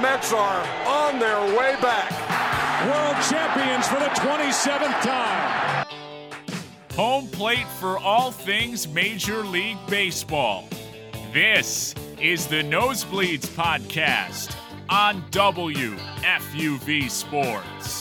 Mets are on their way back. World champions for the 27th time. Home plate for all things Major League Baseball. This is the Nosebleeds Podcast on WFUV Sports.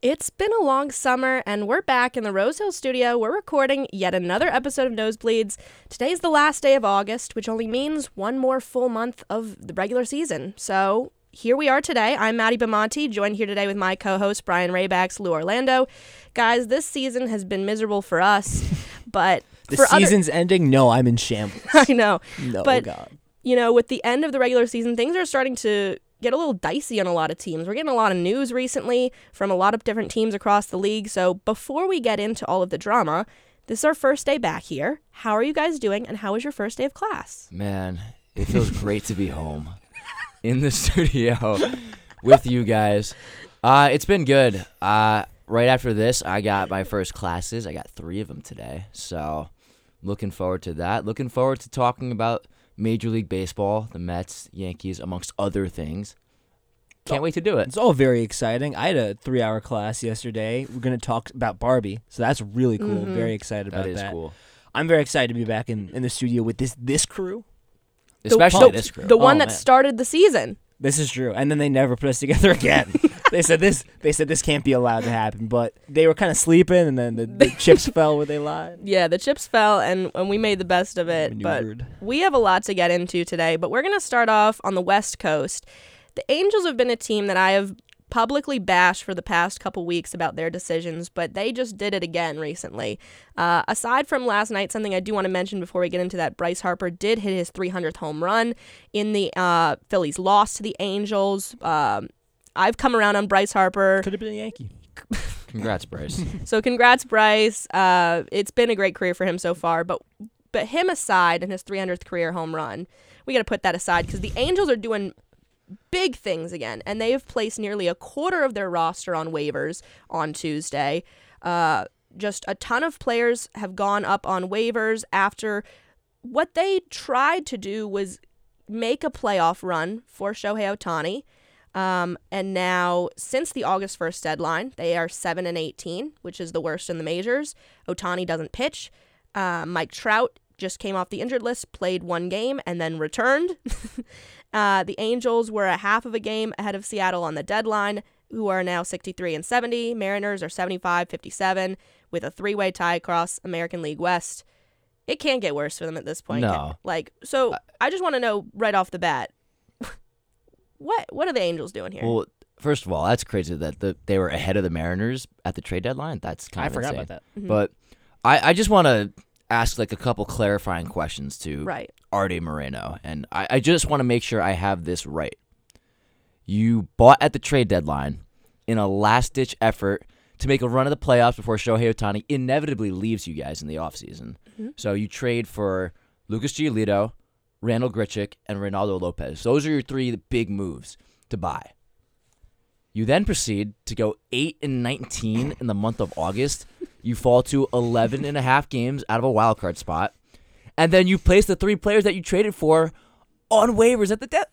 It's been a long summer, and we're back in the Rose Hill studio. We're recording yet another episode of Nosebleeds. Today's the last day of August, which only means one more full month of the regular season. So here we are today. I'm Maddie Bimonte, joined here today with my co-host Brian Rabacs, Lou Orlando. Guys, this season has been miserable for us, but The for season's ending. No, I'm in shambles. I know, No, but God. you know, with the end of the regular season, things are starting to get a little dicey on a lot of teams. We're getting a lot of news recently from a lot of different teams across the league. So before we get into all of the drama, this is our first day back here. How are you guys doing, and how was your first day of class? Man, it feels great to be home in the studio with you guys. Uh, it's been good. Uh, right after this, I got my first classes. I got three of them today. So, looking forward to that. Looking forward to talking about Major League Baseball, the Mets, Yankees, amongst other things. Can't wait to do it. It's all very exciting. I had a three-hour class yesterday. We're gonna talk about Barbie, so that's really cool. Mm-hmm. Very excited about That is that. cool. I'm very excited to be back in, in the studio with this this crew. Especially the, this crew. the one Oh, that man. started the season. This is true. And then they never put us together again. they said this. They said this can't be allowed to happen. But they were kind of sleeping, and then the, the chips fell where they lied. Yeah, the chips fell, and, and we made the best of it. But we have a lot to get into today. But we're going to start off on the West Coast. The Angels have been a team that I have publicly bashed for the past couple weeks about their decisions, but they just did it again recently. Uh, aside from last night, something I do want to mention before we get into that, Bryce Harper did hit his 300th home run in the uh, Phillies' loss to the Angels. Um, I've come around on Bryce Harper. Could have been a Yankee. Congrats, Bryce. So congrats, Bryce. Uh, it's been a great career for him so far, but but him aside and his 300th career home run, we got to put that aside because the Angels are doing big things again, and they have placed nearly a quarter of their roster on waivers on Tuesday. Uh, just a ton of players have gone up on waivers after what they tried to do was make a playoff run for Shohei Ohtani. Um, and now, since the August 1st deadline, they are 7 and 18, which is the worst in the majors. Ohtani doesn't pitch. Uh, Mike Trout just came off the injured list, played one game, and then returned. uh, the Angels were a half of a game ahead of Seattle on the deadline, who are now 63 and 70. Mariners are 75 57 with a three way tie across American League West. It can't get worse for them at this point. No. Like, so I just want to know right off the bat what what are the Angels doing here? well, first of all, that's crazy that the, they were ahead of the Mariners at the trade deadline. That's kind I of forgot insane. about that. Mm-hmm. But I, I just want to ask like a couple clarifying questions to Right. Arte Moreno, and I, I just want to make sure I have this right. You bought at the trade deadline in a last ditch effort to make a run of the playoffs before Shohei Ohtani inevitably leaves you guys in the offseason. Mm-hmm. So you trade for Lucas Giolito, Randal Grichuk, and Reynaldo Lopez. Those are your three big moves to buy. You then proceed to go 8 and 19 in the month of August. You fall to 11 and a half games out of a wild card spot. And then you place the three players that you traded for on waivers at the de-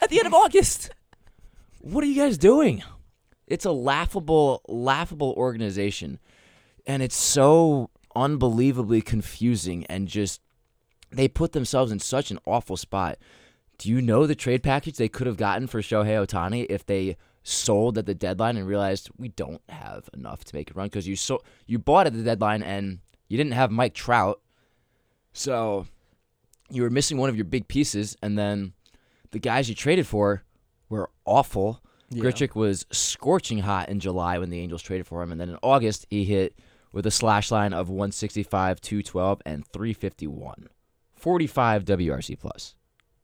at the end of August. What are you guys doing? It's a laughable laughable organization and it's so unbelievably confusing and just they put themselves in such an awful spot. Do you know the trade package they could have gotten for Shohei Ohtani if they sold at the deadline and realized we don't have enough to make a run because you so you bought at the deadline and you didn't have Mike Trout, so you were missing one of your big pieces, and then the guys you traded for were awful. Yeah. Grichuk was scorching hot in July when the Angels traded for him, and then in August he hit with a slash line of 165, 212, and 351. 45 WRC plus.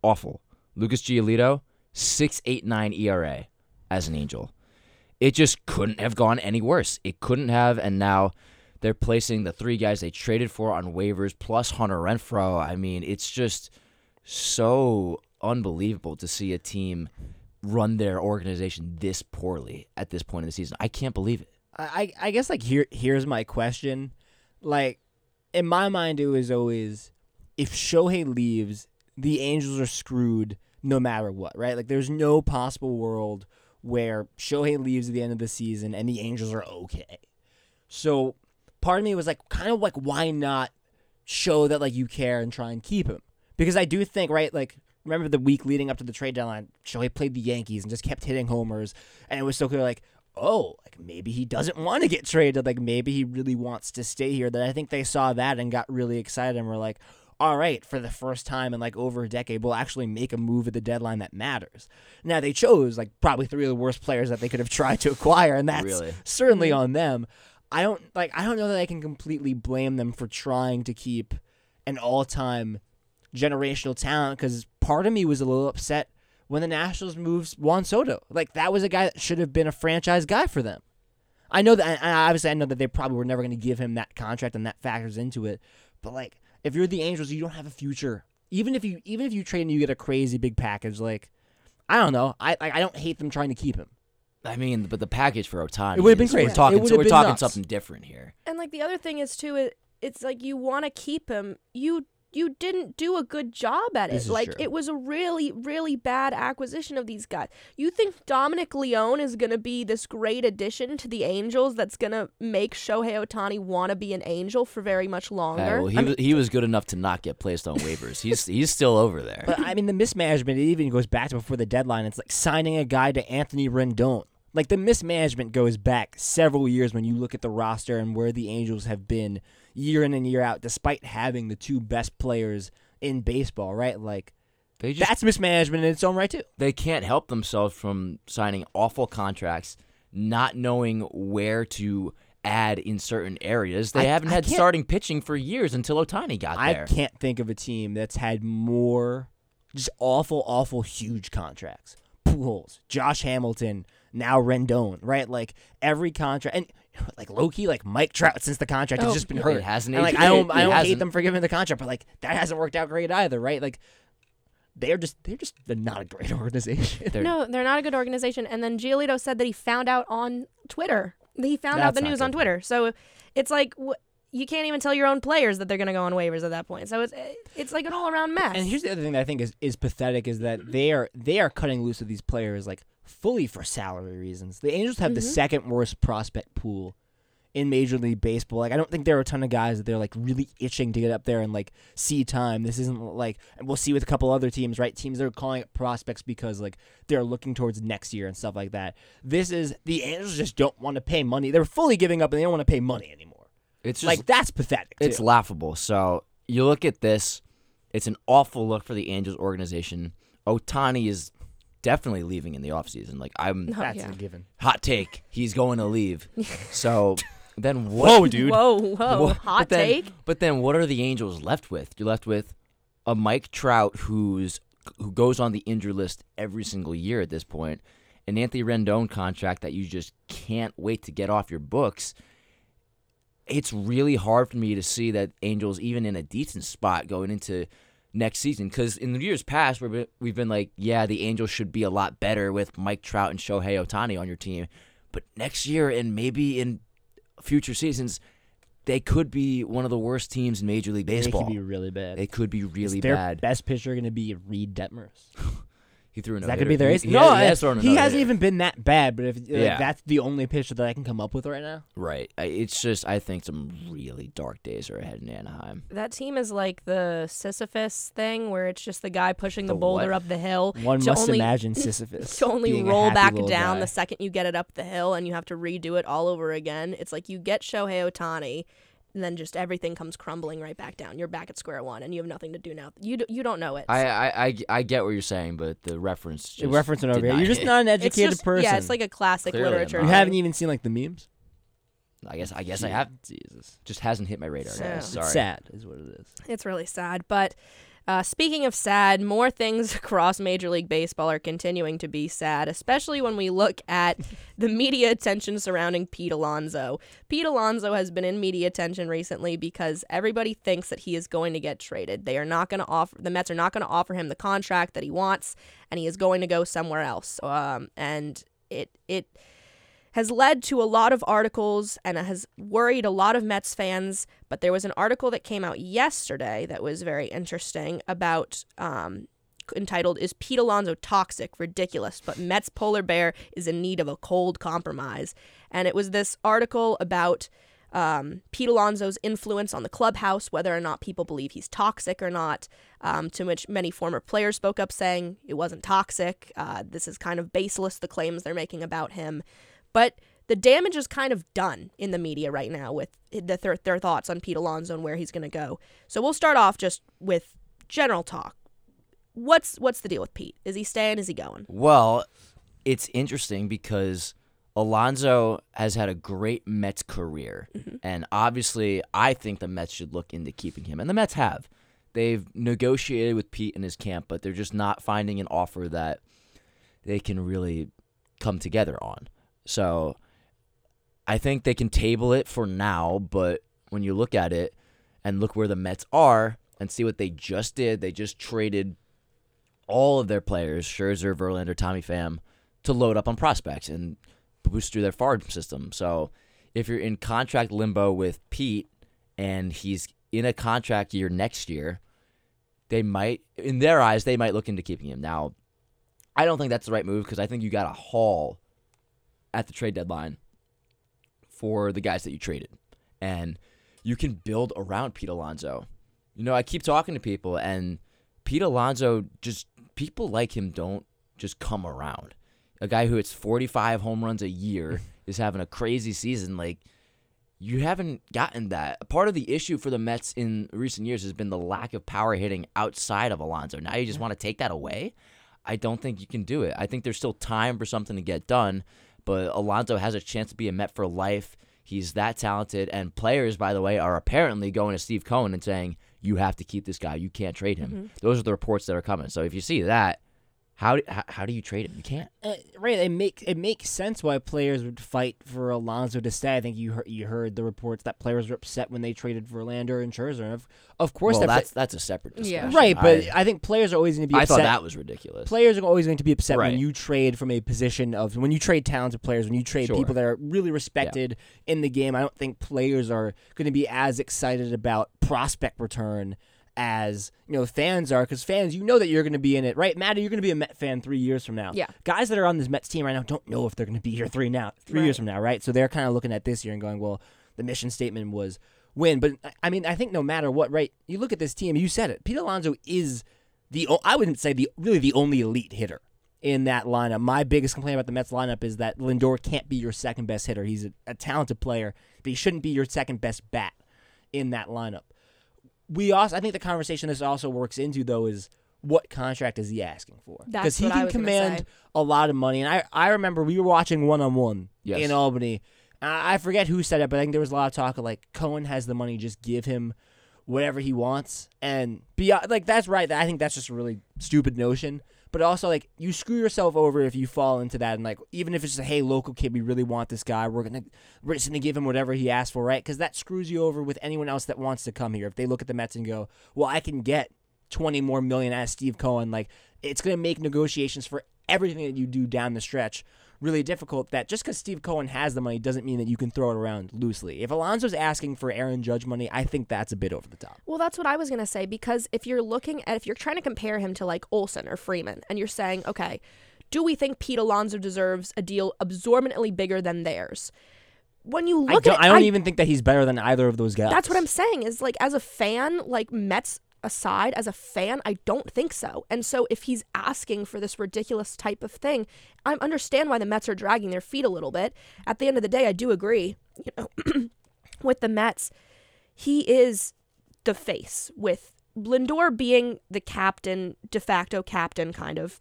Awful. Lucas Giolito, 689 ERA as an Angel. It just couldn't have gone any worse. It couldn't have, and now they're placing the three guys they traded for on waivers plus Hunter Renfroe. I mean, it's just so unbelievable to see a team run their organization this poorly at this point in the season. I can't believe it. I I guess like here here's my question. Like in my mind it was always if Shohei leaves, the Angels are screwed no matter what, right? Like there's no possible world where Shohei leaves at the end of the season and the Angels are okay. So part of me was like kind of like why not show that like you care and try and keep him? Because I do think, right, like remember the week leading up to the trade deadline, Shohei played the Yankees and just kept hitting homers and it was so clear like oh, like maybe he doesn't want to get traded. Like maybe he really wants to stay here. That I think they saw that and got really excited and were like, all right, for the first time in like over a decade, we'll actually make a move at the deadline that matters. Now they chose like probably three of the worst players that they could have tried to acquire, and that's Really? certainly hmm. on them. I don't like. I don't know that I can completely blame them for trying to keep an all-time generational talent because part of me was a little upset when the Nationals moved Juan Soto. Like that was a guy that should have been a franchise guy for them. I know that, and obviously, I know that they probably were never going to give him that contract, and that factors into it. But like, if you're the Angels, you don't have a future. Even if you, even if you trade and you get a crazy big package, like, I don't know. I, I, I don't hate them trying to keep him. I mean, but the package for Ohtani. It would've been is- We're crazy. talking, It would've so we're been talking nuts. something different here. And like the other thing is too, it, it's like you want to keep him. You you didn't do a good job at it. Like true. it was a really really bad acquisition of these guys. You think Dominic Leone is gonna be this great addition to the Angels that's gonna make Shohei Ohtani want to be an Angel for very much longer? well, he, was, he was good enough to not get placed on waivers. He's he's still over there. But I mean, the mismanagement it even goes back to before the deadline. It's like signing a guy to Anthony Rendon. Like the mismanagement goes back several years when you look at the roster and where the Angels have been year in and year out, despite having the two best players in baseball. Right? Like They just that's mismanagement in its own right too. they can't help themselves from signing awful contracts, not knowing where to add in certain areas. They I- haven't I had starting pitching for years until Ohtani got there. I can't think of a team that's had more just awful, awful, huge contracts. Pujols, Josh Hamilton, now Rendon, right? Like every contract, and like low key, like Mike Trout since the contract has Oh, just been hurt. hasn't And, like I don't, I don't hate hasn't. them for giving the contract, but like that hasn't worked out great either, right? Like they're just, they're just they're not a great organization. They're- no, they're not a good organization. And then Giolito said that he found out on Twitter. He found out the news good. on Twitter. So it's like wh- you can't even tell your own players that they're gonna go on waivers at that point. So it's it's like an all around mess. And here's the other thing that I think is, is pathetic is that they are they are cutting loose with these players like fully for salary reasons. The Angels have the mm-hmm. second worst prospect pool in Major League Baseball. Like I don't think there are a ton of guys that they're like really itching to get up there and like see time. This isn't like and we'll see with a couple other teams, right? Teams that are calling it prospects because like they're looking towards next year and stuff like that. This is the Angels just don't want to pay money. They're fully giving up and they don't want to pay money anymore. it's just like that's pathetic. it's laughable. So you look at this, it's an awful look for the Angels organization. Ohtani is definitely leaving in the offseason. Like I'm Oh, that's yeah. a given. hot take, he's going to leave. so then what Whoa, dude. Whoa, whoa, Wha- hot but then, take. But then what are the Angels left with? You're left with a Mike Trout who's who goes on the injured list every single year at this point, an Anthony Rendon contract that you just can't wait to get off your books. It's really hard for me to see that Angels even in a decent spot going into next season because in the years past we've been, we've been like, yeah, the Angels should be a lot better with Mike Trout and Shohei Ohtani on your team, but next year and maybe in future seasons, they could be one of the worst teams in Major League Baseball. They could be really bad. They could be really Is their bad. best pitcher going to be Reid Detmers? He threw a Is that could be their ace? He, no, he, I- has thrown a he no-hitter. hasn't even been that bad. But if like, Yeah. that's the only pitcher that I can come up with right now, Right. It's just I think some really dark days are ahead in Anaheim. That team is like the Sisyphus thing, where it's just the guy pushing the, The boulder what? up the hill. one to must only, imagine Sisyphus to only being a roll happy back down guy. the second you get it up the hill, and you have to redo it all over again. It's like you get Shohei Ohtani, and then just everything comes crumbling right back down. You're back at square one, and you have nothing to do now. You d- you don't know it. I, I, I, I get what you're saying, but the reference just You're did over here. not You're just not an it's educated just, person. Yeah, it's like a classic Clearly literature. not. you haven't even seen like the memes. I guess I guess I have. Jesus, Just hasn't hit my radar. So- Sorry. it's sad, is what it is. It's really sad, but Uh, speaking of sad, more things across Major League Baseball are continuing to be sad, especially when we look at the media attention surrounding Pete Alonso. Pete Alonso has been in media attention recently because everybody thinks that he is going to get traded. They are not going to offer the Mets are not going to offer him the contract that he wants, and he is going to go somewhere else. Um, and it it has led to a lot of articles and has worried a lot of Mets fans. But there was an article that came out yesterday that was very interesting about. Um, entitled "Is Pete Alonso Toxic? Ridiculous?" But Mets polar bear is in need of a cold compromise, and it was this article about um, Pete Alonso's influence on the clubhouse, whether or not people believe he's toxic or not. Um, to which many former players spoke up saying it wasn't toxic. Uh, this is kind of baseless, the claims they're making about him. But the damage is kind of done in the media right now with the th- their thoughts on Pete Alonso and where he's going to go. So we'll start off just with general talk. What's what's the deal with Pete? Is he staying? Is he going? Well, it's interesting because Alonso has had a great Mets career, mm-hmm. and obviously, I think the Mets should look into keeping him, and the Mets have. They've negotiated with Pete in his camp, but they're just not finding an offer that they can really come together on. So I think they can table it for now, but when you look at it and look where the Mets are and see what they just did, they just traded all of their players, Scherzer, Verlander, Tommy Pham, to load up on prospects and boost through their farm system. So if you're in contract limbo with Pete and he's in a contract year next year, they might, in their eyes, they might look into keeping him. Now, I don't think that's the right move because I think you got a haul at the trade deadline for the guys that you traded. And you can build around Pete Alonso. You know, I keep talking to people, and Pete Alonso just people like him don't just come around. A guy who hits 45 home runs a year is having a crazy season. Like, you haven't gotten that. Part of the issue for the Mets in recent years has been the lack of power hitting outside of Alonso. Now you just want to take that away? I don't think you can do it. I think there's still time for something to get done, but Alonso has a chance to be a Met for life. He's that talented, and players, by the way, are apparently going to Steve Cohen and saying, "You have to keep this guy. You can't trade him." Mm-hmm. Those are the reports that are coming. So if you see that, how do, how, how do you trade him? You can't. Uh, right, it make it makes sense why players would fight for Alonso to stay. I think you heard, you heard the reports that players were upset when they traded Verlander and Scherzer. And of, of course, Well, that that's that's a separate Yeah. discussion. right, but I, I, think players are always going to be I upset. thought that was ridiculous. players are always going to be upset Right. when you trade from a position of when you trade talented players, when you trade Sure. people that are really respected in the game. I don't think players are going to be as excited about prospect return as you know fans are because fans you know that you're going to be in it right maddie you're going to be a met fan three years from now Yeah. guys that are on this mets team right now don't know if they're going to be here three now three Right. years from now right so they're kind of looking at this year and going well the mission statement was win but i mean i think no matter what right you look at this team you said it pete alonso is the i wouldn't say the really the only elite hitter in that lineup. My biggest complaint about the Mets lineup is that Lindor can't be your second best hitter. He's a, a talented player, but he shouldn't be your second best bat in that lineup. We also, I think, the conversation this also works into though is what contract is he asking for? Because he what I can was command a lot of money. And I, I remember we were watching one on one in Albany. I I forget who said it, but I think there was a lot of talk of like Cohen has the money, just give him whatever he wants. And beyond, like that's right. I think that's just a really stupid notion. But also, like you screw yourself over if you fall into that, and like even if it's just hey, local kid, we really want this guy. We're gonna we're just gonna give him whatever he asks for, right? Because that screws you over with anyone else that wants to come here. If they look at the Mets and go, well, I can get twenty more million as Steve Cohen, like it's gonna make negotiations for everything that you do down the stretch really difficult that just because Steve Cohen has the money doesn't mean that you can throw it around loosely. If Alonso's asking for Aaron Judge money, I think that's a bit over the top. Well, that's what I was going to say because if you're looking at if you're trying to compare him to like Olson or Freeman and you're saying, "Okay, do we think Pete Alonso deserves a deal absorbently bigger than theirs?" When you I look don't, at it, I don't even think that he's better than either of those guys. That's what I'm saying is like as a fan, like Mets aside, as a fan, I don't think so. And so if he's asking for this ridiculous type of thing, I understand why the Mets are dragging their feet a little bit. At the end of the day, I do agree, you know, with the Mets. He is the face with Lindor being the captain, de facto captain kind of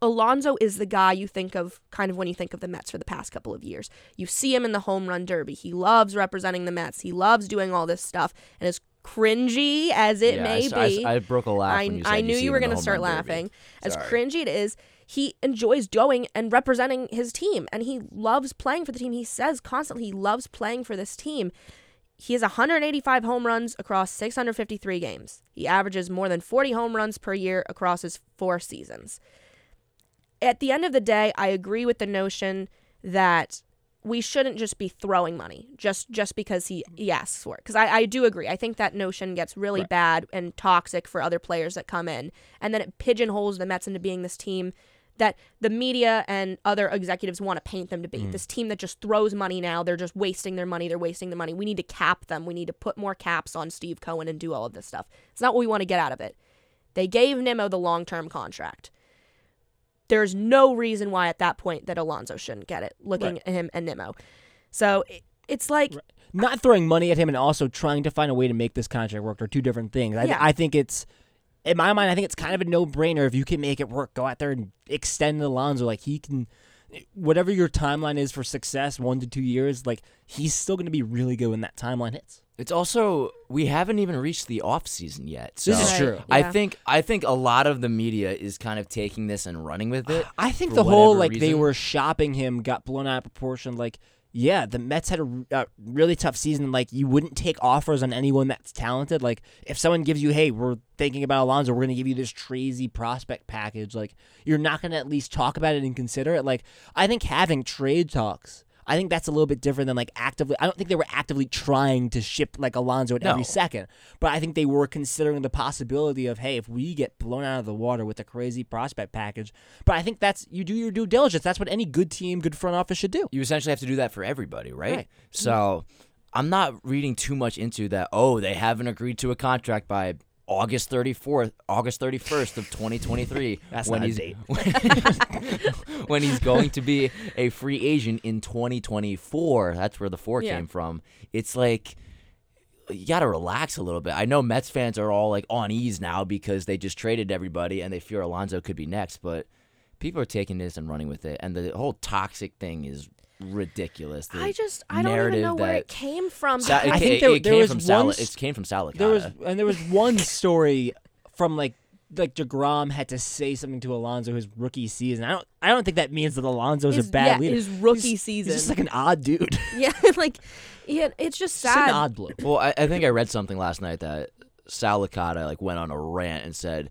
Alonso is the guy you think of kind of when you think of the Mets for the past couple of years. You see him in the home run derby. He loves representing the Mets. He loves doing all this stuff and is cringy as it Yeah, may I be, I broke a laugh I, when you I said you knew see you were gonna start run derby. laughing. As cringy it is, he enjoys going and representing his team, and he loves playing for the team. He says constantly he loves playing for this team. He has 185 home runs across 653 games. He averages more than 40 home runs per year across his four seasons. At the end of the day, I agree with the notion that we shouldn't just be throwing money just just because he, he asks for it. Because I, I do agree. I think that notion gets really bad and toxic for other players that come in. And then it pigeonholes the Mets into being this team that the media and other executives want to paint them to be. Mm. This team that just throws money now. They're just wasting their money. They're wasting their money. We need to cap them. We need to put more caps on Steve Cohen and do all of this stuff. It's not what we want to get out of it. They gave Nimmo the long term contract. There's no reason why at that point that Alonso shouldn't get it, looking at him and Nimmo. So it, it's like, not throwing money at him and also trying to find a way to make this contract work are two different things. I, Yeah. I think it's in my mind. I think it's kind of a no brainer if you can make it work. Go out there and extend Alonso. Like he can, whatever your timeline is for success, one to two years. Like he's still going to be really good when that timeline hits. It's also we haven't even reached the off season yet. So This is Right, true. I yeah. think I think a lot of the media is kind of taking this and running with it. I think the whole whatever like they were shopping him got blown out of proportion. Like, yeah, the Mets had a uh, really tough season. Like, you wouldn't take offers on anyone that's talented. Like, if someone gives you, hey, we're thinking about Alonso, we're gonna give you this crazy prospect package. Like, you're not gonna at least talk about it and consider it. Like, I think having trade talks. I think that's a little bit different than like actively. I don't think they were actively trying to ship like Alonso at No. every second, but I think they were considering the possibility of, hey, if we get blown out of the water with a crazy prospect package. But I think that's you do your due diligence. That's what any good team, good front office should do. you essentially have to do that for everybody, right? Right. So I'm not reading too much into that. Oh, they haven't agreed to a contract by August 34th, August 31st of 2023. That's when he's date. when he's going to be a free agent in 2024. That's where the four Yeah. came from. It's like you got to relax a little bit. I know Mets fans are all like on ease now because they just traded everybody and they fear Alonso could be next, but people are taking this and running with it and the whole toxic thing is ridiculous. The I just, I don't even know where that- it came from. Sa- it, I think it- there- it there came was from Sal- one s- it came from Sal Licata. There was and there was one story from like like deGrom had to say something to Alonso his rookie season. I don't I don't think that means that Alonso's His- a bad yeah, leader. his rookie He's- season. He's just like an odd dude. yeah, like, yeah, it's just Just sad. an odd bloke. Well, I, I think I read something last night that Sal Licata like went on a rant and said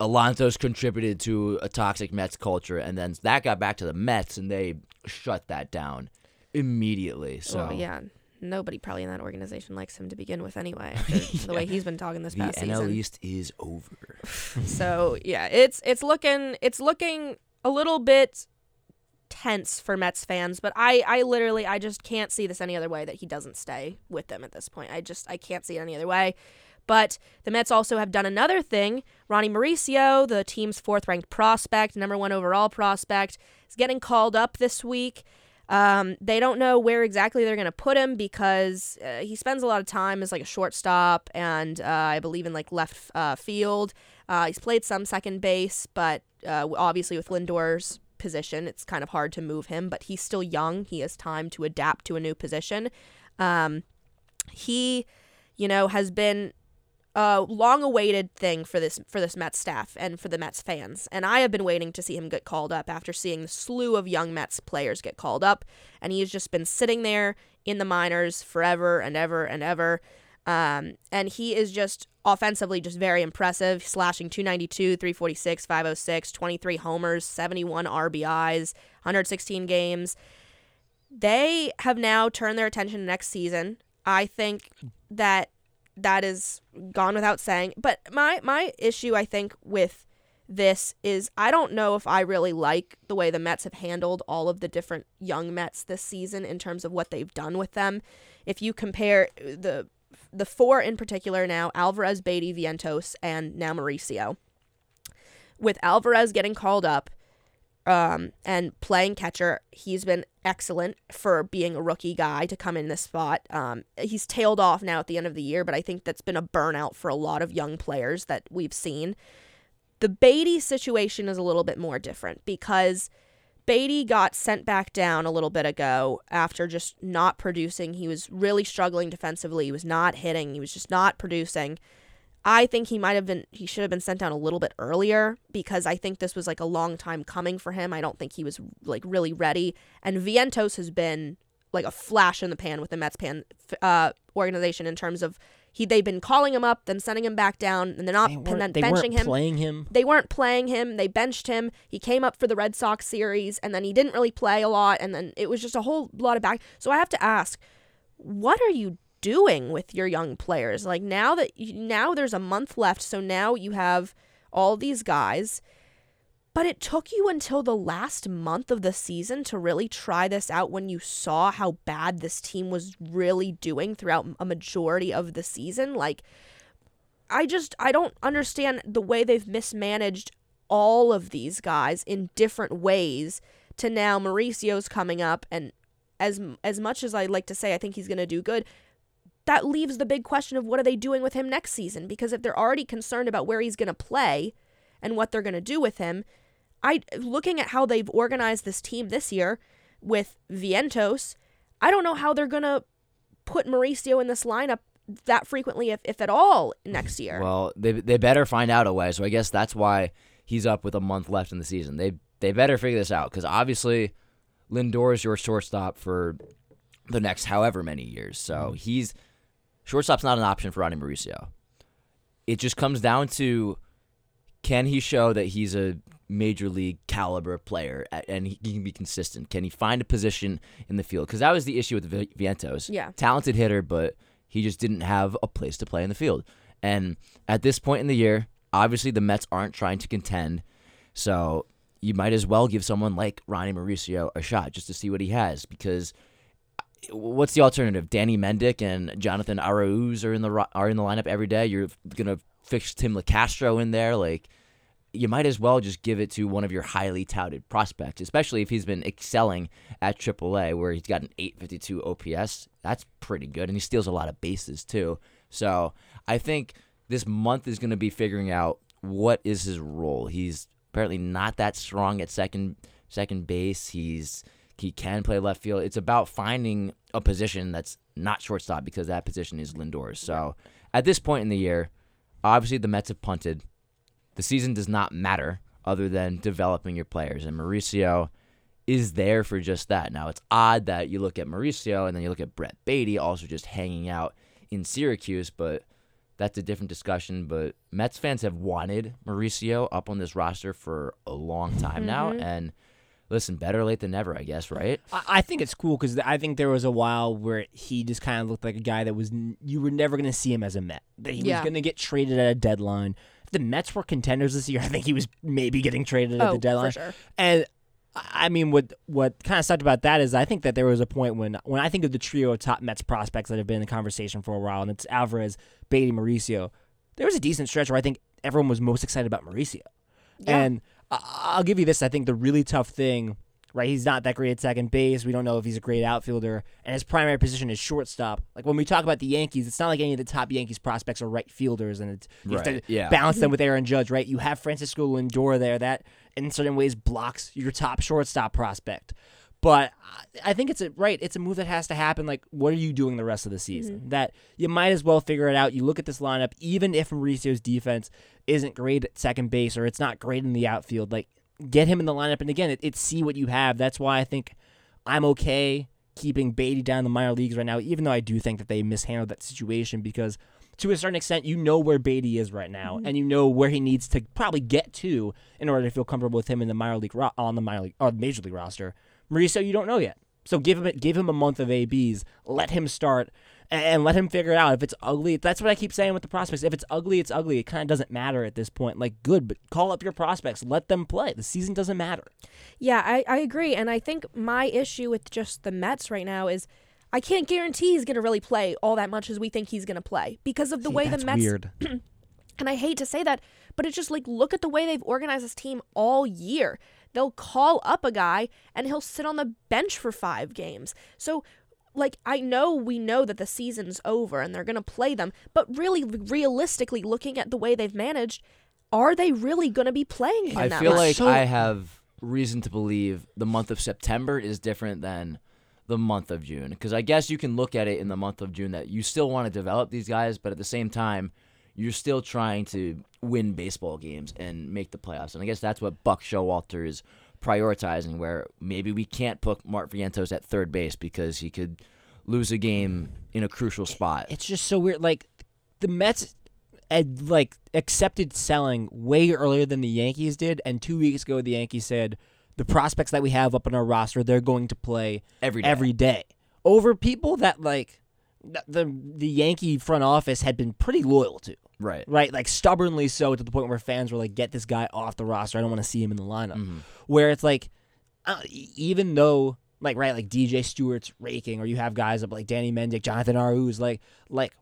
Alonso's contributed to a toxic Mets culture, and then that got back to the Mets, and they shut that down immediately. So Well, yeah, nobody probably in that organization likes him to begin with anyway. after The way he's been talking this the past NL season. East is over. So yeah, it's it's looking it's looking a little bit tense for Mets fans, but I I literally I just can't see this any other way that he doesn't stay with them at this point. I just I can't see it any other way. But the Mets also have done another thing. Ronnie Mauricio, the team's fourth ranked prospect, number one overall prospect, is getting called up this week. Um, they don't know where exactly they're going to put him because uh, he spends a lot of time as like a shortstop and uh, I believe in like left uh, field. Uh, he's played some second base, but uh, obviously with Lindor's position, it's kind of hard to move him. But he's still young; he has time to adapt to a new position. Um, he, you know, has been a long-awaited thing for this for this Mets staff and for the Mets fans. And I have been waiting to see him get called up after seeing the slew of young Mets players get called up, and he's just been sitting there in the minors forever and ever and ever. Um, and he is just offensively just very impressive, slashing 292, 346, 506, 23 homers, 71 RBIs, 116 games. They have now turned their attention to next season. I think that that is gone without saying. But my my issue I think with this is I don't know if I really like the way the Mets have handled all of the different young Mets this season in terms of what they've done with them. If you compare the the four in particular now, Alvarez, Baty, Vientos, and now Mauricio. With Alvarez getting called up, um, and playing catcher, he's been excellent for being a rookie guy to come in this spot. Um, he's tailed off now at the end of the year, but I think that's been a burnout for a lot of young players that we've seen. The Baty situation is a little bit more different because Baty got sent back down a little bit ago after just not producing. He was really struggling defensively. He was not hitting. He was just not producing. I think he might have been he should have been sent down a little bit earlier because I think this was like a long time coming for him. I don't think he was like really ready. And Vientos has been like a flash in the pan with the Mets pan uh, organization in terms of he they've been calling him up, then sending him back down, and they're not They then they benching weren't him. playing him. They weren't playing him. They benched him. He came up for the Red Sox series, and then he didn't really play a lot. And then it was just a whole lot of back. So I have to ask, what are you doing with your young players? Like now that you, now there's a month left, so now you have all these guys. But it took you until the last month of the season to really try this out when you saw how bad this team was really doing throughout a majority of the season. Like, I just I don't understand the way they've mismanaged all of these guys in different ways to now Mauricio's coming up and as as much as I like to say I think he's going to do good that leaves the big question of what are they doing with him next season because if they're already concerned about where he's going to play and what they're going to do with him I looking at how they've organized this team this year with Vientos I don't know how they're going to put Mauricio in this lineup that frequently if, if at all next year. Well, they they better find out a way. So I guess that's why he's up with a month left in the season. They they better figure this out because obviously Lindor is your shortstop for the next however many years. So mm-hmm. he's shortstop's not an option for Ronnie Mauricio. It just comes down to can he show that he's a major league caliber player and he can be consistent? Can he find a position in the field? Because that was the issue with the Vientos. Yeah. talented hitter, but he just didn't have a place to play in the field. And at this point in the year, obviously the Mets aren't trying to contend, so you might as well give someone like Ronnie Mauricio a shot just to see what he has. Because what's the alternative? Danny Mendick and Jonathan Arauz are in the are in the lineup every day. You're gonna fix Tim Locastro in there, like. You might as well just give it to one of your highly touted prospects, especially if he's been excelling at AAA, where he's got an 852 OPS. That's pretty good, and he steals a lot of bases too. So I think this month is going to be figuring out what is his role. He's apparently not that strong at second second base. He's he can play left field. It's about finding a position that's not shortstop because that position is Lindor's. So at this point in the year, obviously the Mets have punted. The season does not matter other than developing your players, and Mauricio is there for just that. Now it's odd that you look at Mauricio and then you look at Brett Baty also just hanging out in Syracuse, but that's a different discussion. But Mets fans have wanted Mauricio up on this roster for a long time now, mm-hmm. and listen, better late than never, I guess, right? I, I think it's cool because I think there was a while where he just kind of looked like a guy that was n- you were never going to see him as a Met. That he Yeah. was going to get traded at a deadline. If the Mets were contenders this year, I think he was maybe getting traded at Oh, the for deadline. sure. And I I mean, what what kind of sucked about that is I think that there was a point when when I think of the trio of top Mets prospects that have been in the conversation for a while, and it's Alvarez, Baty, Mauricio. There was a decent stretch where I think everyone was most excited about Mauricio. Yeah. And I- I'll give you this. I think the really tough thing, right? He's not that great at second base. We don't know if he's a great outfielder. And his primary position is shortstop. Like when we talk about the Yankees, it's not like any of the top Yankees prospects are right fielders, and it's you have to yeah. balance them with Aaron Judge, right? You have Francisco Lindor there that, in certain ways, blocks your top shortstop prospect. But I- think it's a right. It's a move that has to happen. Like, what are you doing the rest of the season? Mm-hmm. That you might as well figure it out. You look at this lineup, even if Mauricio's defense isn't great at second base or it's not great in the outfield, like get him in the lineup. And again, it, it's see what you have. That's why I think I'm okay keeping Baty down in the minor leagues right now, even though I do think that they mishandled that situation because to a certain extent, you know where Baty is right now, mm-hmm. and you know where he needs to probably get to in order to feel comfortable with him in the minor league ro- on the minor league or major league roster. Mauricio, you don't know yet, so give him give him a month of ABs, let him start, and, and let him figure it out. If it's ugly, that's what I keep saying with the prospects. If it's ugly, it's ugly. It kind of doesn't matter at this point. Like, good, but call up your prospects, let them play. The season doesn't matter. Yeah, I, I agree. And I think my issue with just the Mets right now is I can't guarantee he's going to really play all that much as we think he's going to play because of the See, way that's the Mets. weird. And I hate to say that, but it's just like look at the way they've organized this team all year. They'll call up a guy and he'll sit on the bench for five games. So, like, I know we know that the season's over and they're going to play them, but really, realistically, looking at the way they've managed, are they really going to be playing him I that feel much? like So- I have reason to believe the month of September is different than the month of June. Because I guess you can look at it in the month of June that you still want to develop these guys, but at the same time, you're still trying to win baseball games and make the playoffs. And I guess that's what Buck Showalter is prioritizing, where maybe we can't put Mark Vientos at third base because he could lose a game in a crucial spot. It's just so weird. Like the Mets had like accepted selling way earlier than the Yankees did, and two weeks ago the Yankees said the prospects that we have up on our roster they're going to play Every day. every day over people that like the the Yankee front office had been pretty loyal to. Right. Right, like stubbornly so to the point where fans were like, "Get this guy off the roster. I don't want to see him in the lineup." Mm-hmm. Where it's like, uh, even though like right, like DJ Stewart's raking, or you have guys up like Danny Mendick, Jonathan Arauz, like like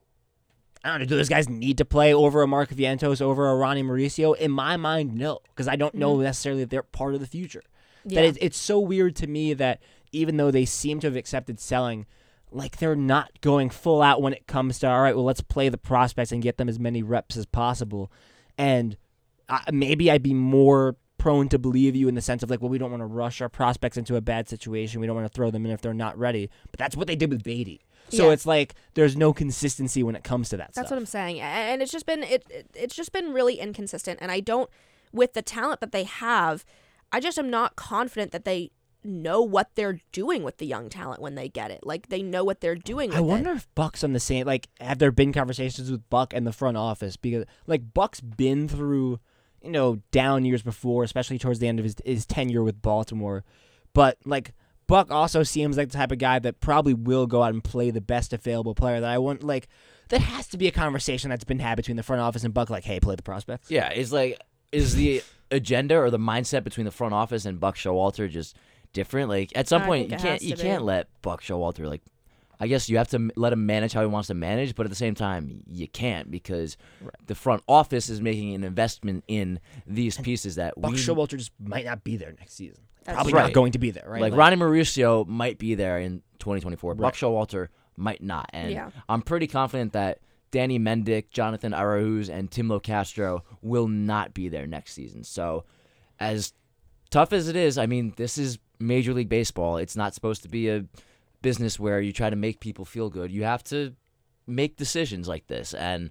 I don't know, do those guys need to play over a Mark Vientos, over a Ronnie Mauricio? In my mind, no, because I don't know necessarily that they're part of the future. Yeah. That it, it's so weird to me that even though they seem to have accepted selling, like they're not going full out when it comes to all right, well, let's play the prospects and get them as many reps as possible. And uh, maybe I'd be more prone to believe you in the sense of like, well, we don't want to rush our prospects into a bad situation. We don't want to throw them in if they're not ready. But that's what they did with Baty. So Yeah. it's like there's no consistency when it comes to that That's stuff. what I'm saying, and it's just been it, it. It's just been really inconsistent, and I don't, with the talent that they have, I just am not confident that they know what they're doing with the young talent when they get it. Like they know what they're doing. With I it. wonder if Buck's on the same. Like, have there been conversations with Buck and the front office? Because like Buck's been through, you know, down years before, especially towards the end of his his tenure with Baltimore. But like Buck also seems like the type of guy that probably will go out and play the best available player. That I want like. That has to be a conversation that's been had between the front office and Buck. Like, hey, play the prospects. Yeah, it's like is the agenda or the mindset between the front office and Buck Showalter just different? Like at some I point you can't you be. can't let Buck Showalter like I guess you have to let him manage how he wants to manage, but at the same time you can't because the front office is making an investment in these pieces that Buck we Showalter just might not be there next season. That's Probably right. not going to be there, right? like Ronnie Mauricio might be there in 2024. Buck Right. Showalter might not, and Yeah. I'm pretty confident that Danny Mendick, Jonathan Arauz, and Tim Castro will not be there next season. So, as tough as it is, I mean, this is Major League Baseball. It's not supposed to be a business where you try to make people feel good. You have to make decisions like this and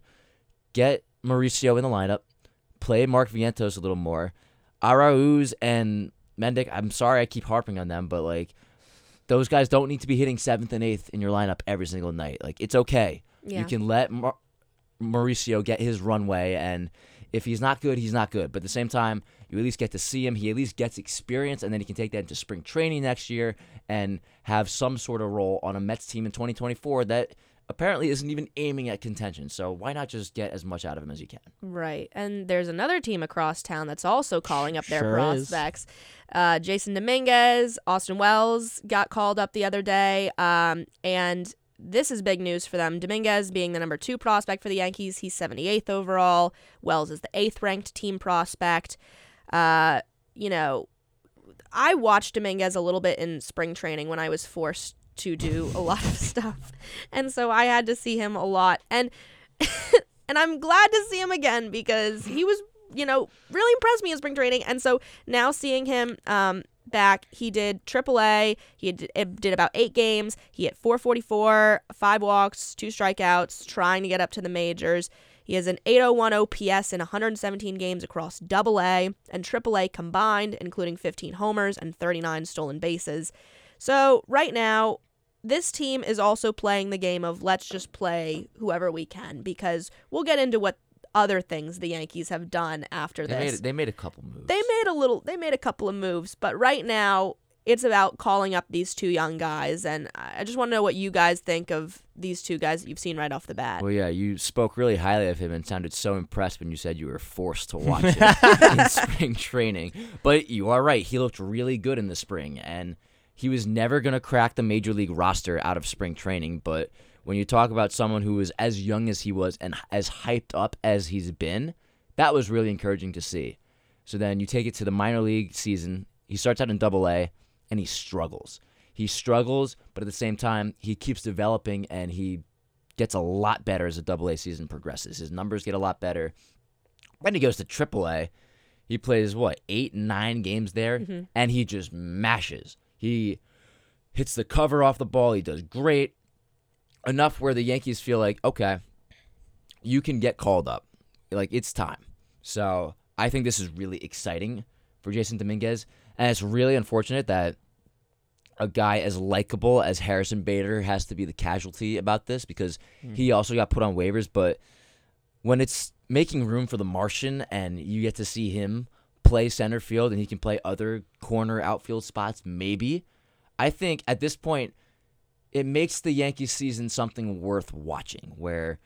get Mauricio in the lineup, play Mark Vientos a little more. Arauz and Mendick, I'm sorry I keep harping on them, but like those guys don't need to be hitting seventh and eighth in your lineup every single night. Like it's okay. Yeah. You can let Mar- Mauricio get his runway, and if he's not good, he's not good. But at the same time, you at least get to see him. He at least gets experience, and then he can take that into spring training next year and have some sort of role on a Mets team in 2024 that apparently isn't even aiming at contention. So why not just get as much out of him as you can? Right. And there's another team across town that's also calling up their Sure is. prospects. Uh, Jasson Dominguez, Austin Wells got called up the other day. Um, and this is big news for them. Dominguez being the number two prospect for the Yankees, he's 78th overall. Wells is the eighth ranked team prospect. Uh, you know, I watched Dominguez a little bit in spring training when I was forced to do a lot of stuff. And so I had to see him a lot. And and I'm glad to see him again because he was, you know, really impressed me in spring training. And so now seeing him um, back, he did AAA. He did, eh, did about eight games. He hit 444, five walks, two strikeouts, trying to get up to the majors. He has an 801 OPS in 117 games across AA and AAA combined, including 15 homers and 39 stolen bases. So right now, this team is also playing the game of let's just play whoever we can because we'll get into what other things the Yankees have done after They this. made they made a couple moves. They made a little they made a couple of moves, but right now it's about calling up these two young guys and I just want to know what you guys think of these two guys that you've seen right off the bat. Well, yeah, you spoke really highly of him and sounded so impressed when you said you were forced to watch him in spring training. But you are right; he looked really good in the spring, and he was never going to crack the major league roster out of spring training. But when you talk about someone who was as young as he was and as hyped up as he's been, that was really encouraging to see. So then you take it to the minor league season. He starts out in Double A, and he struggles. He struggles, but at the same time, he keeps developing and he gets a lot better as the Double A season progresses. His numbers get a lot better. Then he goes to Triple A. He plays what eight, nine games there, mm-hmm. and he just mashes. He hits the cover off the ball. He does great enough where the Yankees feel like okay, you can get called up. Like it's time. So I think this is really exciting for Jasson Dominguez, and it's really unfortunate that a guy as likable as Harrison Bader has to be the casualty about this because hmm. he also got put on waivers. But when it's making room for the Martian and you get to see him play center field and he can play other corner outfield spots, maybe, I think at this point it makes the Yankees season something worth watching. Where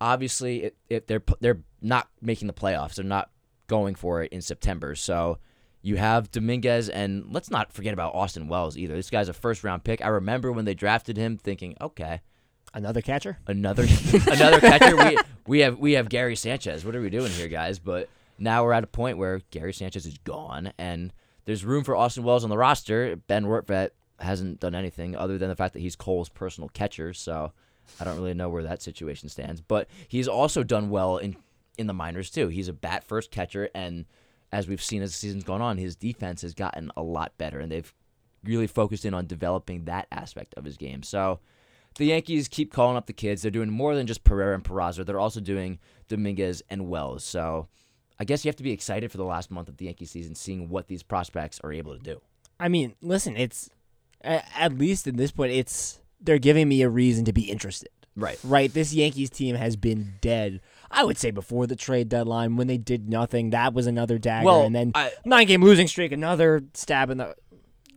obviously it, it, they're they're not making the playoffs, they're not going for it in September, so. You have Dominguez, and let's not forget about Austin Wells either. This guy's a first round pick. I remember when they drafted him, thinking, okay, Another catcher? another another catcher. We we have we have Gary Sanchez. What are we doing here, guys? But now we're at a point where Gary Sanchez is gone, and there's room for Austin Wells on the roster. Ben Rortvedt hasn't done anything other than the fact that he's Cole's personal catcher. So I don't really know where that situation stands. But he's also done well in in the minors too. He's a bat first catcher, and as we've seen as the season's gone on, his defense has gotten a lot better, and they've really focused in on developing that aspect of his game. So the Yankees keep calling up the kids. They're doing more than just Pereira and Peraza. They're also doing Dominguez and Wells. So I guess you have to be excited for the last month of the Yankee season, seeing what these prospects are able to do. I mean, listen, it's at least at this point, it's they're giving me a reason to be interested. Right. Right. This Yankees team has been dead. I would say before the trade deadline, when they did nothing, that was another dagger, Well, and then I- nine game losing streak, another stab in the.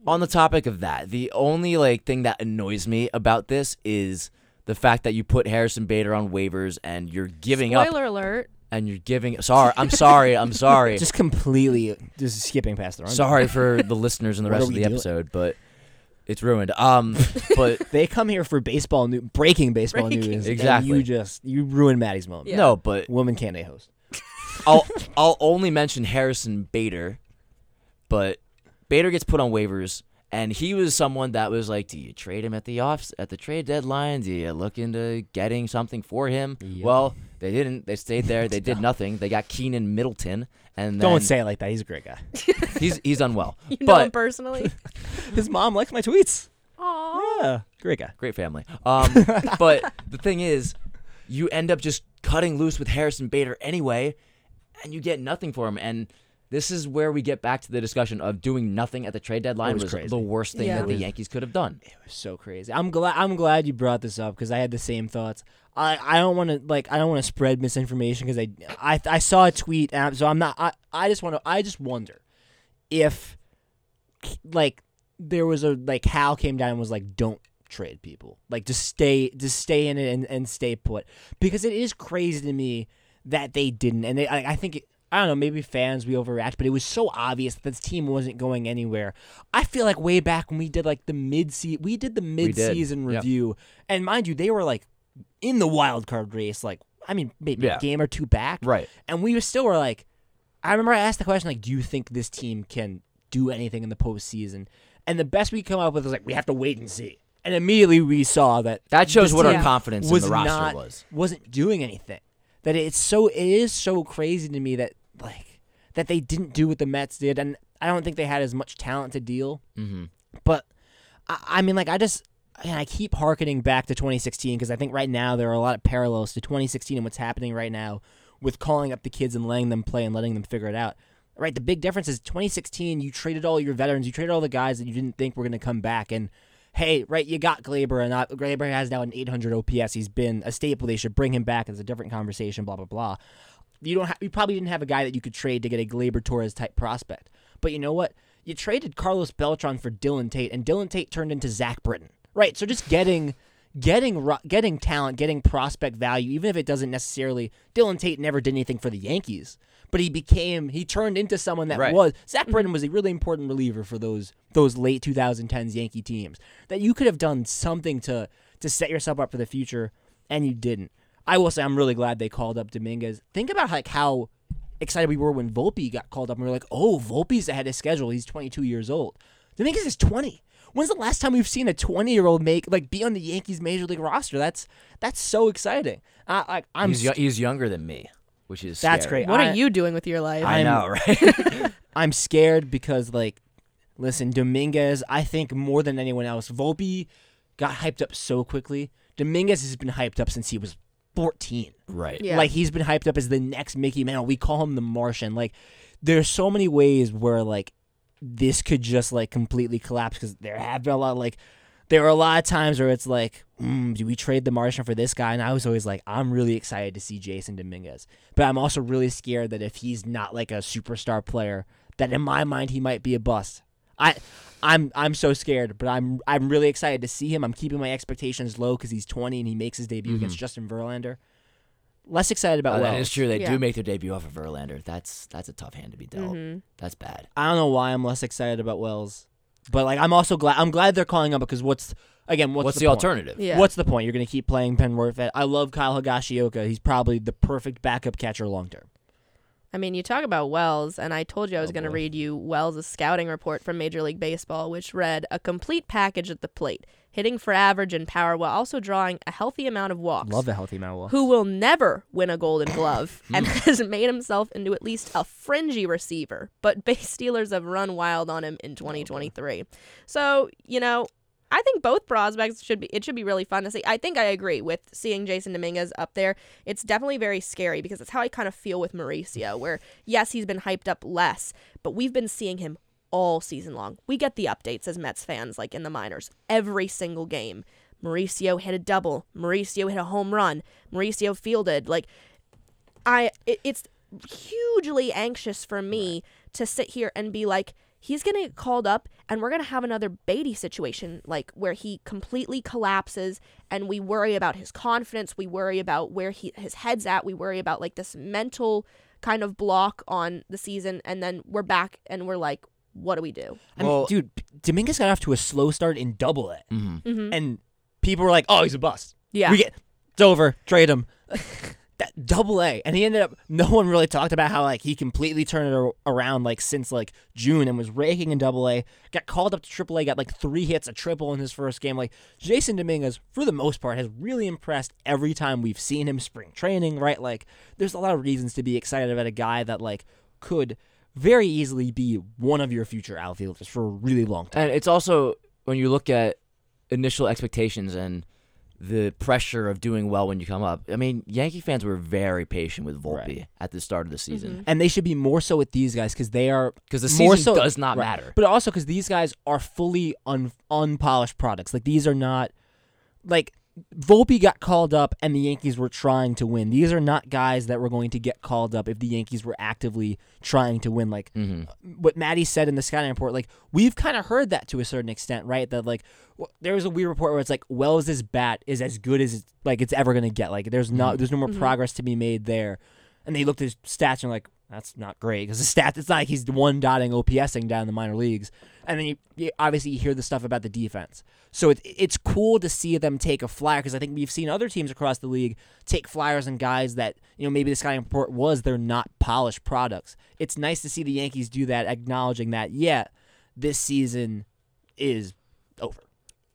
On the topic of that, the only like thing that annoys me about this is the fact that you put Harrison Bader on waivers and you're giving up Spoiler alert. and you're giving sorry, I'm sorry, I'm sorry. Just completely just skipping past the run. sorry for the listeners and the rest of we the doing? episode, but it's ruined. Um but They come here for baseball new breaking baseball Breaking. news. and Exactly. you just you ruin Maddie's moment. Yeah. no, but Woman can't a host. I'll I'll only mention Harrison Bader, but Bader gets put on waivers, and he was someone that was like, do you trade him at the offs at the trade deadline? Do you look into getting something for him? Well, they didn't. They stayed there. They did nothing. They got Keynan Middleton, and then Don't say it like that. He's a great guy. he's he's done well. You know him but personally. His mom likes my tweets. Aww. Yeah, great guy. great family. Um, but the thing is, you end up just cutting loose with Harrison Bader anyway, and you get nothing for him. And this is where we get back to the discussion of doing nothing at the trade deadline was was, crazy. the worst thing Yeah. that the was- Yankees could have done. It was so crazy. I'm glad. I'm glad you brought this up because I had the same thoughts. I, I don't want to like I don't want to spread misinformation because I, I I saw a tweet and I'm- so I'm not I, I just want to I just wonder if like there was a like Hal came down and was like don't trade people like just stay just stay in it and, and stay put because it is crazy to me that they didn't and they, I, I think it, I don't know maybe fans we overreact but it was so obvious that this team wasn't going anywhere I feel like way back when we did like the mid season we did the mid season Yep. review and mind you they were like in the wild card race like I mean maybe Yeah. a game or two back Right. and we still were like, I remember I asked the question like, do you think this team can do anything in the postseason? And the best we come up with was like, we have to wait and see. And immediately we saw that That shows what our confidence in the roster not, was. Wasn't doing anything. That it's so it is so crazy to me that like that they didn't do what the Mets did, and I don't think they had as much talent to deal. Mm-hmm. But I, I mean, like I just and I keep harkening back to 2016 because I think right now there are a lot of parallels to 2016 and what's happening right now with calling up the kids and letting them play and letting them figure it out. Right, the big difference is 2016. You traded all your veterans, you traded all the guys that you didn't think were going to come back, and hey, right, you got Gleyber, and uh, Gleyber has now an 800 OPS. He's been a staple. They should bring him back. It's a different conversation. Blah blah blah. You don't. Ha- you probably didn't have a guy that you could trade to get a Gleyber Torres type prospect. But you know what? You traded Carlos Beltran for Dylan Tate, and Dylan Tate turned into Zach Britton. Right. So just getting. Getting getting talent, getting prospect value, even if it doesn't necessarily. Dylan Tate never did anything for the Yankees, but he became he turned into someone that Right. was Zach mm-hmm. Britton was a really important reliever for those those late 2010s Yankee teams. That you could have done something to to set yourself up for the future, and you didn't. I will say I'm really glad they called up Dominguez. Think about like how excited we were when Volpe got called up, and we were like, "Oh, Volpe's ahead of schedule. He's 22 years old." Dominguez is 20. When's the last time we've seen a 20 year old make like be on the Yankees major league roster? That's that's so exciting. I, I, I'm He's, yo- he's younger than me, which is That's scary. great. What I- are you doing with your life? I I'm- know, right? I'm scared because like, listen, Dominguez. I think more than anyone else, Volpe got hyped up so quickly. Dominguez has been hyped up since he was 14. right. Yeah. Like he's been hyped up as the next Mickey Mantle. We call him the Martian. Like there's so many ways where like this could just like completely collapse because there have been a lot like there are a lot of times where it's like, mm, do we trade the Martian for this guy? And I was always like, I'm really excited to see Jasson Dominguez, but I'm also really scared that if he's not like a superstar player, that in my mind he might be a bust. I. I'm I'm so scared, but I'm I'm really excited to see him. I'm keeping my expectations low because he's 20 and he makes his debut against Justin Verlander. Less excited about Uh, Wells. that is true. They Yeah. do make their debut off of Verlander. That's that's a tough hand to be dealt. Mm-hmm. That's bad. I don't know why I'm less excited about Wells, but like I'm also glad I'm glad they're calling him because what's again what's, What's, the, the, point? alternative? Yeah. What's the point? You're gonna keep playing Penworth. I love Kyle Higashioka. He's probably the perfect backup catcher long term. I mean, you talk about Wells, and I told you I was Oh, going to read you Wells' scouting report from Major League Baseball, which read a complete package at the plate, hitting for average and power while also drawing a healthy amount of walks. Love a healthy amount of walks. Who will never win a Golden Glove and has made himself into at least a fringy receiver, but base stealers have run wild on him in 2023. So you know. I think both prospects should be. It should be really fun to see. I think I agree with seeing Jasson Dominguez up there. It's definitely very scary because it's how I kind of feel with Mauricio. Where yes, he's been hyped up less, but we've been seeing him all season long. We get the updates as Mets fans, like in the minors, every single game. Mauricio hit a double. Mauricio hit a home run. Mauricio fielded. Like, I, it, it's hugely anxious for me to sit here and be like, he's gonna get called up, and we're gonna have another Baty situation, like where he completely collapses, and we worry about his confidence. We worry about where he his head's at. We worry about like this mental kind of block on the season, and then we're back, and we're like, what do we do? I mean, Well- dude, Dominguez got off to a slow start in Double A, Mm-hmm. and people were like, "Oh, he's a bust. Yeah. we get it's over. Trade him." that Double A, and he ended up. No one really talked about how like he completely turned it around like since like June and was raking in Double A. Got called up to Triple A, got like three hits, a triple in his first game. Like Jasson Dominguez, for the most part, has really impressed every time we've seen him spring training. Right, like there's a lot of reasons to be excited about a guy that like could very easily be one of your future outfielders for a really long time. And it's also when you look at initial expectations and the pressure of doing well when you come up. I mean, Yankee fans were very patient with Volpe Right. at the start of the season mm-hmm. and they should be more so with these guys because they are because the more season so does not right. matter. But also because these guys are fully un, unpolished products. Like these are not like Volpe got called up and the Yankees were trying to win. These are not guys that were going to get called up if the Yankees were actively trying to win. Like Mm-hmm. Uh, what Maddie said in the scouting report, like we've kind of heard that to a certain extent, right? That like w- there was a weird report where it's like Wells' bat is as good as it's, like it's ever gonna get. Like there's not mm-hmm. there's no more mm-hmm. progress to be made there. And they looked at his stats and were like, that's not great because the stats. It's not like he's one dotting OPSing down in the minor leagues. And then you, you obviously you hear the stuff about the defense. So it, it's cool to see them take a flyer because I think we've seen other teams across the league take flyers on guys that you know maybe the scouting report was they're not polished products. It's nice to see the Yankees do that, acknowledging that yeah, this season is over.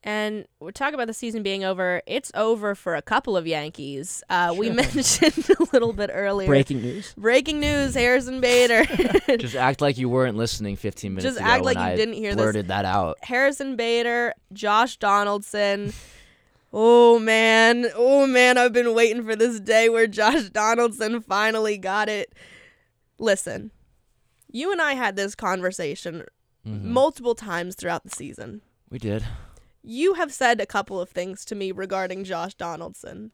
And we're talking about the season being over. It's over for a couple of Yankees. Uh, We mentioned a little bit earlier. Breaking news. Breaking news: Harrison Bader. Just act like you weren't listening 15 minutes Just ago act like you I didn't hear this. blurted that out. Harrison Bader, Josh Donaldson. Oh man, oh man, I've been waiting for this day where Josh Donaldson finally got it. Listen, you and I had this conversation Mm-hmm. multiple times throughout the season. We did. You have said a couple of things to me regarding Josh Donaldson.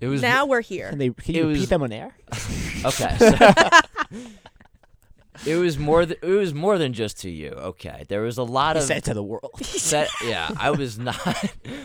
It was now we're here. Can they can It you repeat was- them on air? Okay. so- it was more. Th- it was more than just to you. Okay. There was a lot He of. said to the world. set, yeah, I was not.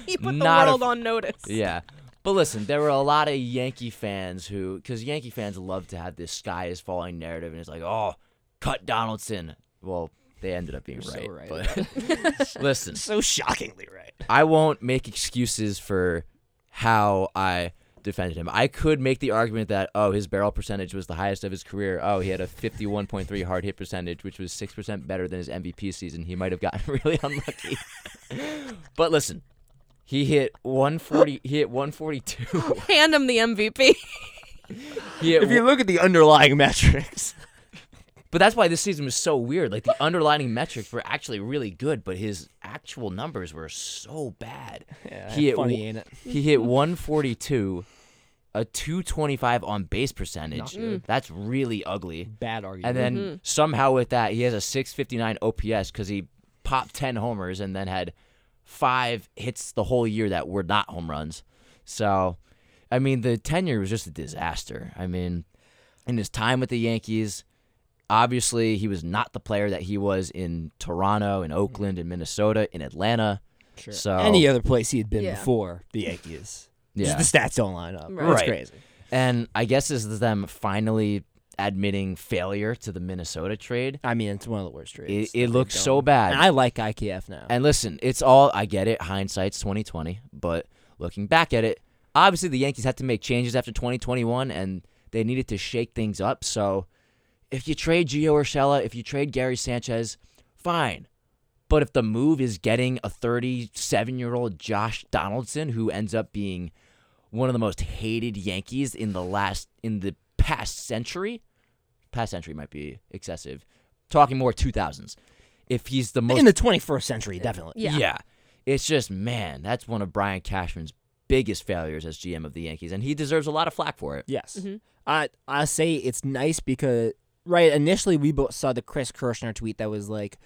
He put the not a world f- on notice. Yeah. But listen, there were a lot of Yankee fans who, because Yankee fans love to have this sky is falling narrative, and it's like, oh, cut Donaldson. Well, they ended up being You're so right. right. But listen, so shockingly right. I won't make excuses for how I defended him. I could make the argument that oh, his barrel percentage was the highest of his career. Oh, he had a 51.3 hard hit percentage, which was 6% better than his MVP season. He might have gotten really unlucky. but listen, he hit 140 he hit 142. Hand him the MVP. He hit If you look at the underlying metrics, But that's why this season was so weird. Like the underlining metrics were actually really good, but his actual numbers were so bad. yeah, He hit funny, ain't it? He hit 142, a 225 on base percentage. That's really ugly. Bad argument. And then Mm-hmm. somehow with that, he has a 659 OPS because he popped 10 homers and then had five hits the whole year that were not home runs. So, I mean, the tenure was just a disaster. I mean, in his time with the Yankees, obviously he was not the player that he was in Toronto, in mm-hmm. Oakland, in Minnesota, in Atlanta. Sure. So Any other place he had been Yeah. before the Yankees. Yeah. Just the stats don't line up. Right. That's Right. crazy. And I guess this is them finally admitting failure to the Minnesota trade. I mean, it's one of the worst trades. It, that it looks so bad. And I like IKF now. And listen, it's all I get it. Hindsight's twenty twenty, but looking back at it, obviously the Yankees had to make changes after twenty twenty one, and they needed to shake things up. So, if you trade Gio Urshela, if you trade Gary Sanchez, fine. But if the move is getting a thirty seven year old Josh Donaldson, who ends up being one of the most hated Yankees in the last in the past century, past century might be excessive. Talking more two thousands. If he's the most in the 21st century, definitely. Yeah. yeah. It's just, man, that's one of Brian Cashman's biggest failures as GM of the Yankees, and he deserves a lot of flack for it. Yes. Mm-hmm. I I say it's nice because right initially we both saw the Chris Kirschner tweet that was like,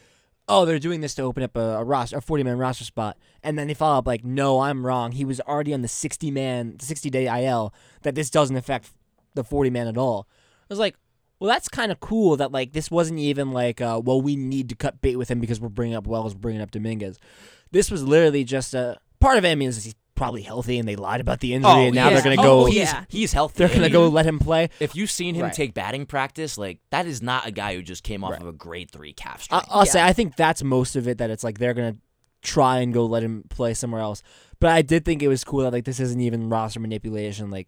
"Oh, they're doing this to open up a, a roster, a forty man roster spot," and then they follow up like, "No, I'm wrong. He was already on the sixty man, sixty day IL. That this doesn't affect the forty man at all." I was like. Well, that's kind of cool that like this wasn't even like, uh, well, we need to cut bait with him because we're bringing up Wells, bringing up Dominguez. This was literally just a part of it means he's probably healthy and they lied about the injury oh, and now yeah. they're gonna Oh, go. he's, yeah. he's healthy. They're gonna go let him play. If you've seen him Right. take batting practice, like that is not a guy who just came off Right. of a grade three calf strain. I, I'll say I think that's most of it. That it's like they're gonna try and go let him play somewhere else. But I did think it was cool that like this isn't even roster manipulation. Like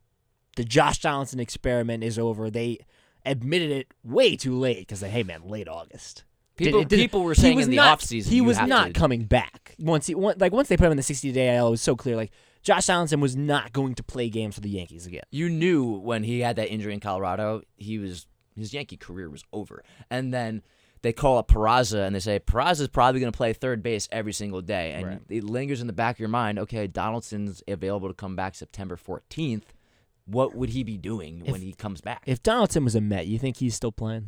the Josh Johnson experiment is over. They admitted it way too late because they hey man, late August. people, Did- it did- people were he saying was in the not, offseason he you was have not to- coming back once he one- like once they put him in the 60 day IL. It was so clear like Josh Johnson was not going to play games for the Yankees again. You knew when he had that injury in Colorado, he was his Yankee career was over. And then they call up Peraza and they say Peraza's probably going to play third base every single day, and Right. it lingers in the back of your mind. Okay, Donaldson's available to come back September fourteenth. What would he be doing when he comes back? If Donaldson was a Met, you think he's still playing?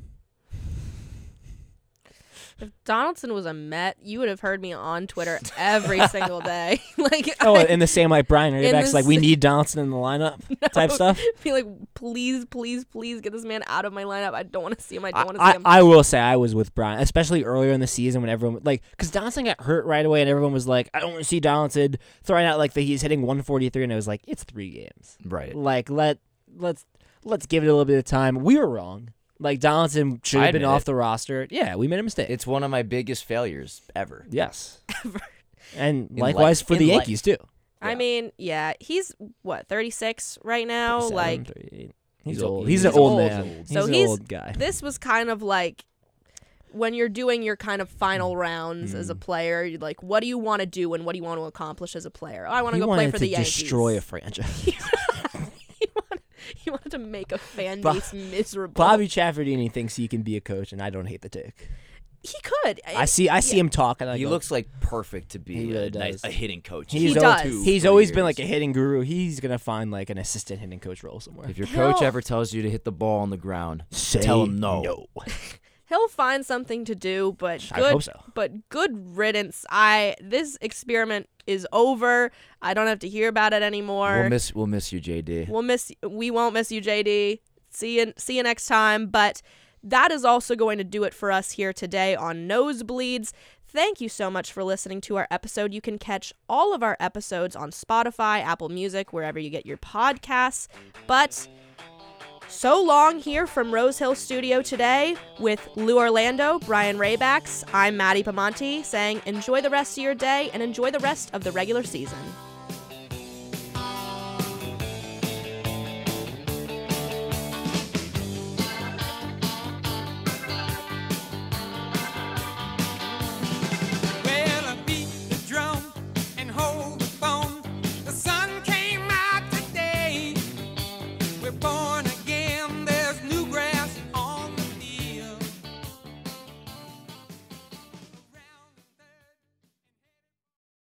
If Donaldson was a Met, you would have heard me on Twitter every single day. like, Oh, I in the same like Brian In Rabacs, like we need Donaldson in the lineup type stuff. be like, please, please, please get this man out of my lineup. I don't want to see him. I I, don't want to see him. I will say I was with Brian, especially earlier in the season when everyone like because Donaldson got hurt right away and everyone was like, I don't want to see Donaldson throwing out like that he's hitting 143 and it was like it's three games. right. Like let let's let's give it a little bit of time. We were wrong. Like Donaldson should I have been admit off it. the roster. Yeah, we made a mistake. It's one of my biggest failures ever. yes. And In likewise life. for In the life. Yankees too. I mean, yeah, he's what 36 right now. 37, Like 38. he's, He's old. old. He's, an He's old, old. man. So he's an he's- old guy. this was kind of like when you're doing your kind of final rounds as a mm. player. You're like, what do you want to do and what do you want to accomplish as a player? Oh, I want he to go wanted play for to the Yankees. destroy a franchise. he, wanted, to make a fan Bob- base miserable. Bobby Chaffordini thinks he can be a coach, and I don't hate the take. he could. I see. I see him talking. I He go, looks like perfect to be really a, nice, a hitting coach. He's He al- does. He's for always been like a hitting guru. He's gonna find like an assistant hitting coach role somewhere. If your coach ever tells you to hit the ball on the ground, Say tell him no. no. He'll find something to do, but I good. hope so. But good riddance. I this experiment is over. I don't have to hear about it anymore. We'll miss we'll miss you, JD. We'll miss. We won't miss you, JD. See you. See you next time. But that is also going to do it for us here today on Nosebleeds. Thank you so much for listening to our episode. You can catch all of our episodes on Spotify, Apple Music, wherever you get your podcasts. But so long here from Rose Hill Studio today with Lou Orlando, Brian Rabacs. I'm Maddie Bimonte saying enjoy the rest of your day and enjoy the rest of the regular season.